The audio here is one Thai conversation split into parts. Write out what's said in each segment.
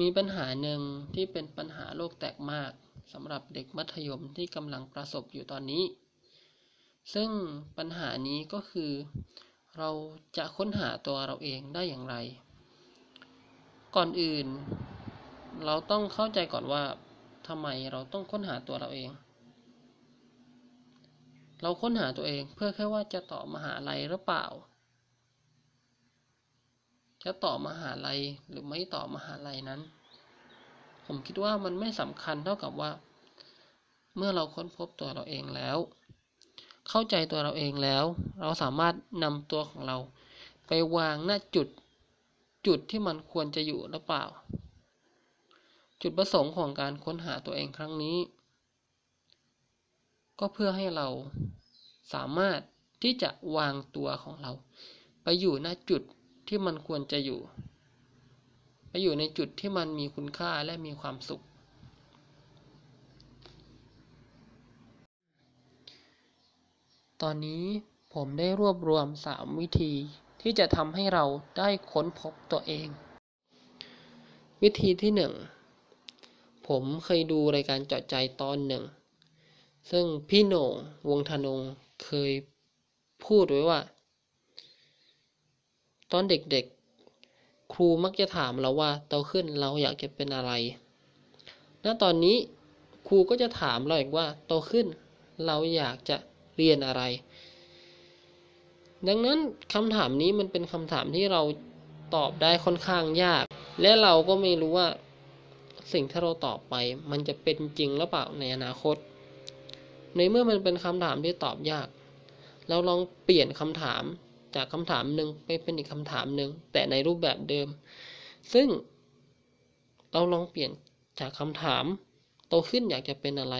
มีปัญหาหนึ่งที่เป็นปัญหาโลกแตกมากสำหรับเด็กมัธยมที่กำลังประสบอยู่ตอนนี้ ซึ่งปัญหานี้ก็คือ เราจะค้นหาตัวเราเองได้อย่างไร ก่อนอื่น เราต้องเข้าใจก่อนว่าทำไมเราต้องค้นหาตัวเราเอง เราค้นหาตัวเองเพื่อแค่ว่าจะต่อมหาลัยหรือเปล่า จะต่อมหาลัยหรือไม่ต่อมหาลัยนั้น ผมคิดว่ามันไม่สำคัญเท่ากับว่า เมื่อเราค้นพบตัวเราเองแล้ว เข้าใจตัวเราเองแล้ว เราสามารถนำตัวของเรา ไปวางหน้าจุดจุดที่มันควรจะอยู่หรือเปล่า จุดประสงค์ของการค้นหาตัวเองครั้งนี้ ก็เพื่อให้เราสามารถที่จะวางตัวของเรา ไปอยู่ณจุด ที่มันควรจะอยู่ไปอยู่ในจุดที่มันมีคุณค่าและมีความสุข ตอนนี้ผมได้รวบรวม 3 วิธีที่จะทำให้เราได้ค้นพบตัวเอง วิธีที่ 1 ผมเคยดูรายการเจาะใจตอนหนึ่ง ซึ่งพี่โหน่งวงธนงเคยพูดไว้ว่า ตอนเด็กๆ ครูมักจะถามเราว่าโตขึ้นเราอยากจะเป็นอะไร ณ ตอนนี้ครูก็จะถามเราอีกว่าโตขึ้นเราอยากจะเรียนอะไร ดังนั้นคำถามนี้มันเป็นคำถามที่เราตอบได้ค่อนข้างยาก และเราก็ไม่รู้ว่าสิ่งที่เราตอบไป มันจะเป็นจริงหรือเปล่าในอนาคต ในเมื่อมันเป็นคำถามที่ตอบยาก เราลองเปลี่ยนคำถาม จากคำถามหนึ่งไปเป็นอีกคำถามหนึ่งแต่ในรูปแบบเดิม ซึ่งเราลองเปลี่ยนจากคำถาม โตขึ้นอยากจะเป็นอะไร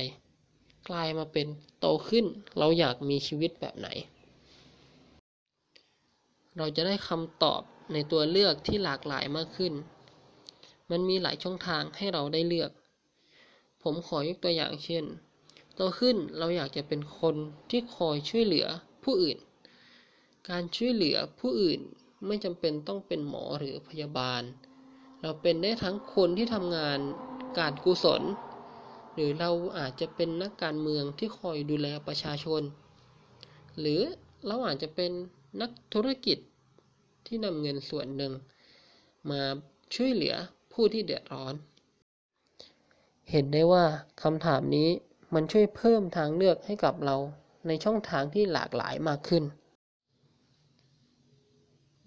กลายมาเป็นโตขึ้นเราอยากมีชีวิตแบบไหน เราจะได้คำตอบในตัวเลือกที่หลากหลายมากขึ้น มันมีหลายช่องทางให้เราได้เลือก ผมขอยกตัวอย่างเช่น โตขึ้นเราอยากจะเป็นคนที่คอยช่วยเหลือผู้อื่น การช่วยเหลือผู้อื่นไม่จำเป็นต้องเป็นหมอหรือพยาบาล เราเป็นได้ทั้งคนที่ทำงานการกุศล หรือเราอาจจะเป็นนักการเมืองที่คอยดูแลประชาชน หรือเราอาจจะเป็นนักธุรกิจที่นำเงินส่วนหนึ่ง มาช่วยเหลือผู้ที่เดือดร้อน เห็นได้ว่าคำถามนี้มันช่วยเพิ่มทางเลือกให้กับเราในช่องทางที่หลากหลายมากขึ้น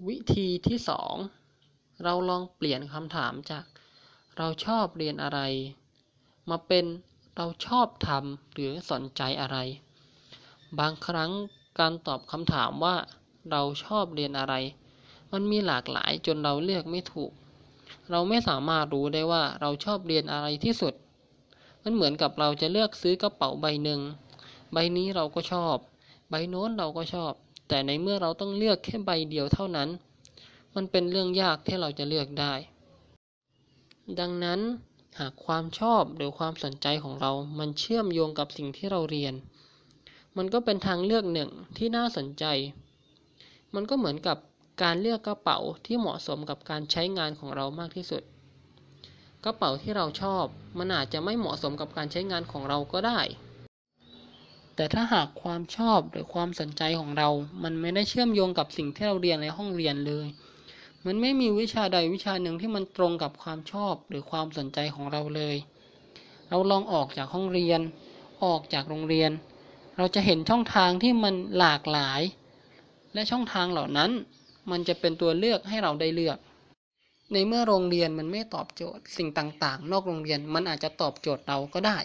วิธีที่สองเราลองเปลี่ยนคำถามจาก เราชอบเรียนอะไร มาเป็นเราชอบทำหรือสนใจอะไร บางครั้งการตอบคำถามว่า เราชอบเรียนอะไร มันมีหลากหลายจนเราเลือกไม่ถูก เราไม่สามารถรู้ได้ว่าเราชอบเรียนอะไรที่สุด มันเหมือนกับเราจะเลือกซื้อกระเป๋าใบหนึ่ง ใบนี้เราก็ชอบ ใบโน้นเราก็ชอบ แต่ในเมื่อเราต้องเลือกแค่ใบเดียวเท่านั้น มันเป็นเรื่องยากที่เราจะเลือกได้ ดังนั้นหากความชอบหรือความสนใจของเรา มันเชื่อมโยงกับสิ่งที่เราเรียน มันก็เป็นทางเลือกหนึ่งที่น่าสนใจ มันก็เหมือนกับการเลือกกระเป๋าที่เหมาะสมกับการใช้งานของเรามากที่สุด กระเป๋าที่เราชอบ มันอาจจะไม่เหมาะสมกับการใช้งานของเราก็ได้ แต่ถ้าหากความชอบหรือความสนใจของเรา มันไม่ได้เชื่อมโยงกับสิ่งที่เราเรียนในห้องเรียนเลย มันไม่มีวิชาใดวิชาหนึ่งที่มันตรงกับความชอบหรือความสนใจของเราเลย เราลองออกจากห้องเรียน ออกจากโรงเรียน เราจะเห็นช่องทางที่มันหลากหลาย และช่องทางเหล่านั้น มันจะเป็นตัวเลือกให้เราได้เลือก ในเมื่อโรงเรียนมันไม่ตอบโจทย์ สิ่งต่างๆ นอกโรงเรียนมันอาจจะตอบโจทย์เราก็ได้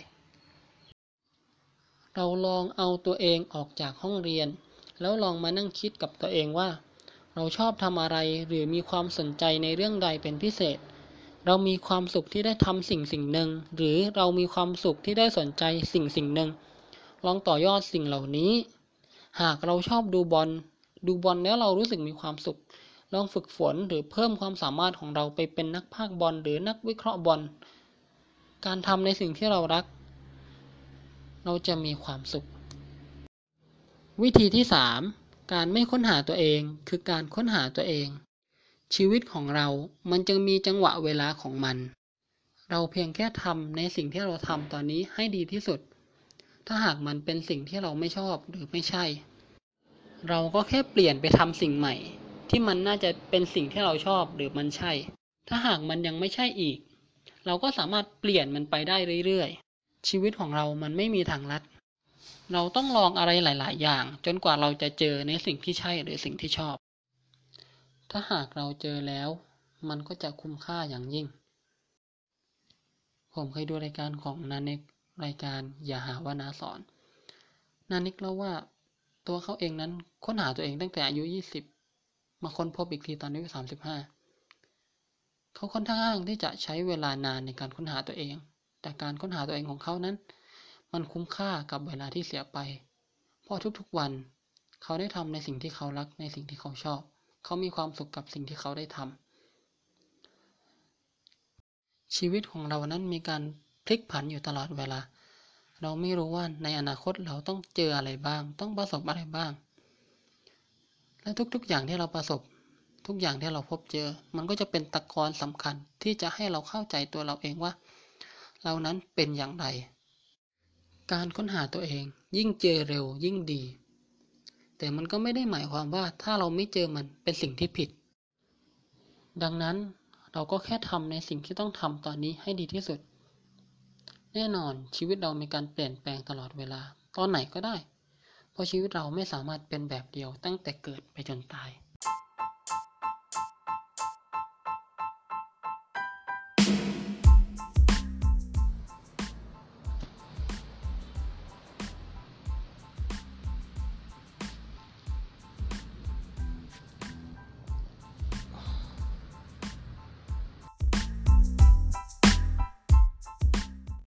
เราลองเอาตัวเองออกจากห้องเรียน แล้วลองมานั่งคิดกับตัวเองว่า เราชอบทำอะไรหรือมีความสนใจในเรื่องใดเป็นพิเศษ เรามีความสุขที่ได้ทำสิ่งสิ่งหนึ่ง หรือเรามีความสุขที่ได้สนใจสิ่งสิ่งหนึ่ง ลองต่อยอดสิ่งเหล่านี้ หากเราชอบดูบอล ดูบอลแล้วเรารู้สึกมีความสุข ลองฝึกฝนหรือเพิ่มความสามารถของเราไปเป็นนักพากบอลหรือนักวิเคราะห์บอล การทำในสิ่งที่เรารัก เราจะมีความสุข วิธีที่สามการไม่ค้นหาตัวเองคือการค้นหาตัวเอง ชีวิตของเรามันจึงมีจังหวะเวลาของมัน เราเพียงแค่ทำในสิ่งที่เราทำตอนนี้ให้ดีที่สุด ถ้าหากมันเป็นสิ่งที่เราไม่ชอบหรือไม่ใช่ เราก็แค่เปลี่ยนไปทำสิ่งใหม่ ที่มันน่าจะเป็นสิ่งที่เราชอบหรือมันใช่ ถ้าหากมันยังไม่ใช่อีก เราก็สามารถเปลี่ยนมันไปได้เรื่อยๆ ชีวิตของเรามันไม่มีทางลัด เราต้องลองอะไรหลาย ๆ อย่าง จนกว่าเราจะเจอในสิ่งที่ใช่หรือสิ่งที่ชอบ ถ้าหากเราเจอแล้ว มันก็จะคุ้มค่าอย่างยิ่ง ผมเคยดูรายการของนาเนกรายการอย่าหาว่านาสอน นาเน็กเล่าว่าตัวเขาเองนั้นค้นหาตัวเองตั้งแต่อายุ 20 มาค้นพบอีกทีตอนอายุ 35 เขาค่อนข้างที่จะใช้เวลานานในการค้นหาตัวเอง แต่การค้นหาตัวเองของเขานั้น มันคุ้มค่ากับเวลาที่เสียไป เพราะทุกๆวัน เขาได้ทำในสิ่งที่เขารักในสิ่งที่เขาชอบ เขามีความสุขกับสิ่งที่เขาได้ทำชีวิตของเรานั้นมีการพลิกผันอยู่ตลอดเวลา เราไม่รู้ว่าในอนาคตเราต้องเจออะไรบ้าง ต้องประสบอะไรบ้าง และทุกๆอย่างที่เราประสบทุกอย่างที่เราพบเจอ มันก็จะเป็นตะกอนสำคัญที่จะให้เราเข้าใจตัวเราเองว่า เรานั้นเป็นอย่างไร การค้นหาตัวเองยิ่งเจอเร็วยิ่งดี แต่มันก็ไม่ได้หมายความว่าถ้าเราไม่เจอมันเป็นสิ่งที่ผิด ดังนั้นเราก็แค่ทำในสิ่งที่ต้องทำตอนนี้ให้ดีที่สุด แน่นอนชีวิตเรามีการเปลี่ยนแปลงตลอดเวลา ตอนไหนก็ได้ เพราะชีวิตเราไม่สามารถเป็นแบบเดียวตั้งแต่เกิดไปจนตาย